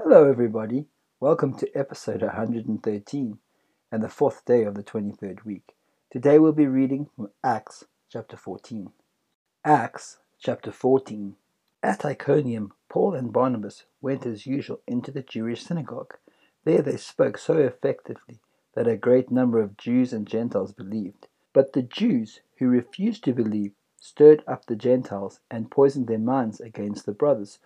Hello, everybody. Welcome to episode 113 and the fourth day of the 23rd week. Today we'll be reading from Acts chapter 14. Acts chapter 14. At Iconium, Paul and Barnabas went as usual into the Jewish synagogue. There they spoke so effectively that a great number of Jews and Gentiles believed. But the Jews who refused to believe stirred up the Gentiles and poisoned their minds against the brothers.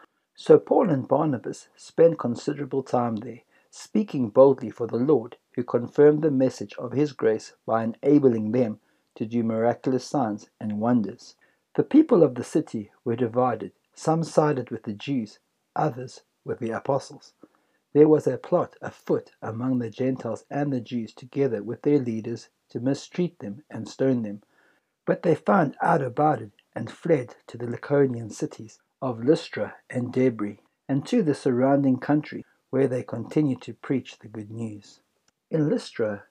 So Paul and Barnabas spent considerable time there, speaking boldly for the Lord, who confirmed the message of his grace by enabling them to do miraculous signs and wonders. The people of the city were divided. Some sided with the Jews, others with the apostles. There was a plot afoot among the Gentiles and the Jews, together with their leaders, to mistreat them and stone them. But they found out about it and fled to the Lycaonian cities of Lystra and Derbe, and to the surrounding country, where they continued to preach the good news. In Lystra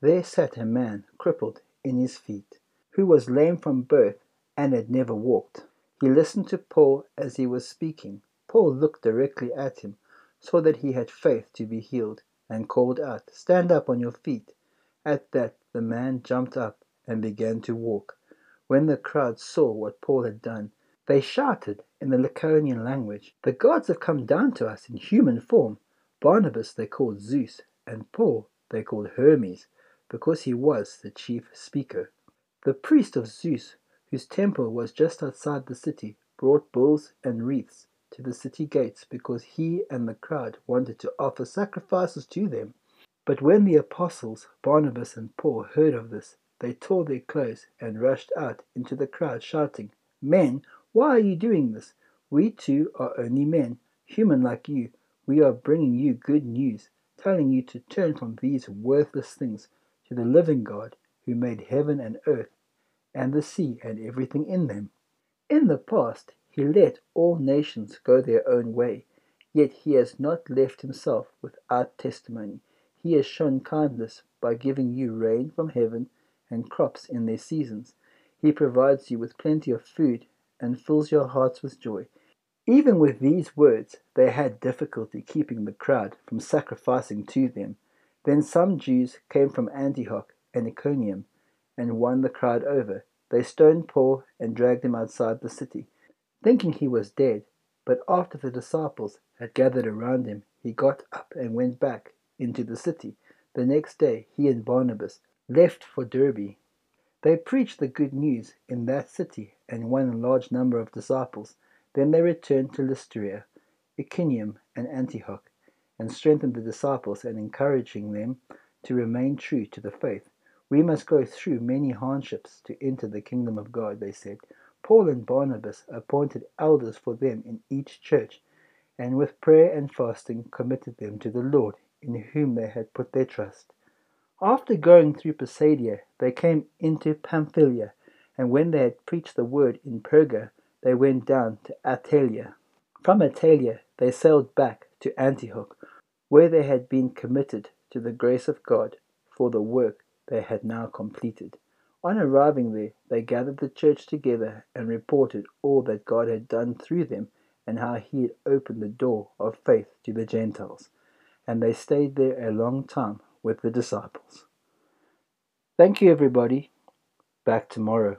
there sat a man crippled in his feet, who was lame from birth and had never walked. He listened to Paul as he was speaking. Paul looked directly at him, saw that he had faith to be healed, and called out, Stand up on your feet. At that the man jumped up and began to walk. When the crowd saw what Paul had done, they shouted in the Lycaonian language, The gods have come down to us in human form. Barnabas they called Zeus, and Paul they called Hermes, because he was the chief speaker. The priest of Zeus, whose temple was just outside the city, brought bulls and wreaths to the city gates because he and the crowd wanted to offer sacrifices to them. But when the apostles Barnabas and Paul heard of this, they tore their clothes and rushed out into the crowd, shouting, Men, why are you doing this? We too are only men, human like you. We are bringing you good news, telling you to turn from these worthless things to the living God who made heaven and earth and the sea and everything in them. In the past, he let all nations go their own way, yet he has not left himself without testimony. He has shown kindness by giving you rain from heaven and crops in their seasons. He provides you with plenty of food and fills your hearts with joy. Even with these words, they had difficulty keeping the crowd from sacrificing to them. Then some Jews came from Antioch and Iconium and won the crowd over. They stoned Paul and dragged him outside the city thinking he was dead. But after the disciples had gathered around him, he got up and went back into the city. The next day, he and Barnabas left for Derbe. They preached the good news in that city and won a large number of disciples. Then they returned to Lystra, Iconium, and Antioch, and strengthened the disciples and encouraging them to remain true to the faith. We must go through many hardships to enter the kingdom of God, they said. Paul and Barnabas appointed elders for them in each church, and with prayer and fasting committed them to the Lord, in whom they had put their trust. After going through Pisidia, they came into Pamphylia, and when they had preached the word in Perga, they went down to Attalia. From Attalia, they sailed back to Antioch, where they had been committed to the grace of God for the work they had now completed. On arriving there, they gathered the church together and reported all that God had done through them and how he had opened the door of faith to the Gentiles. And they stayed there a long time with the disciples. Thank you, everybody. Back tomorrow.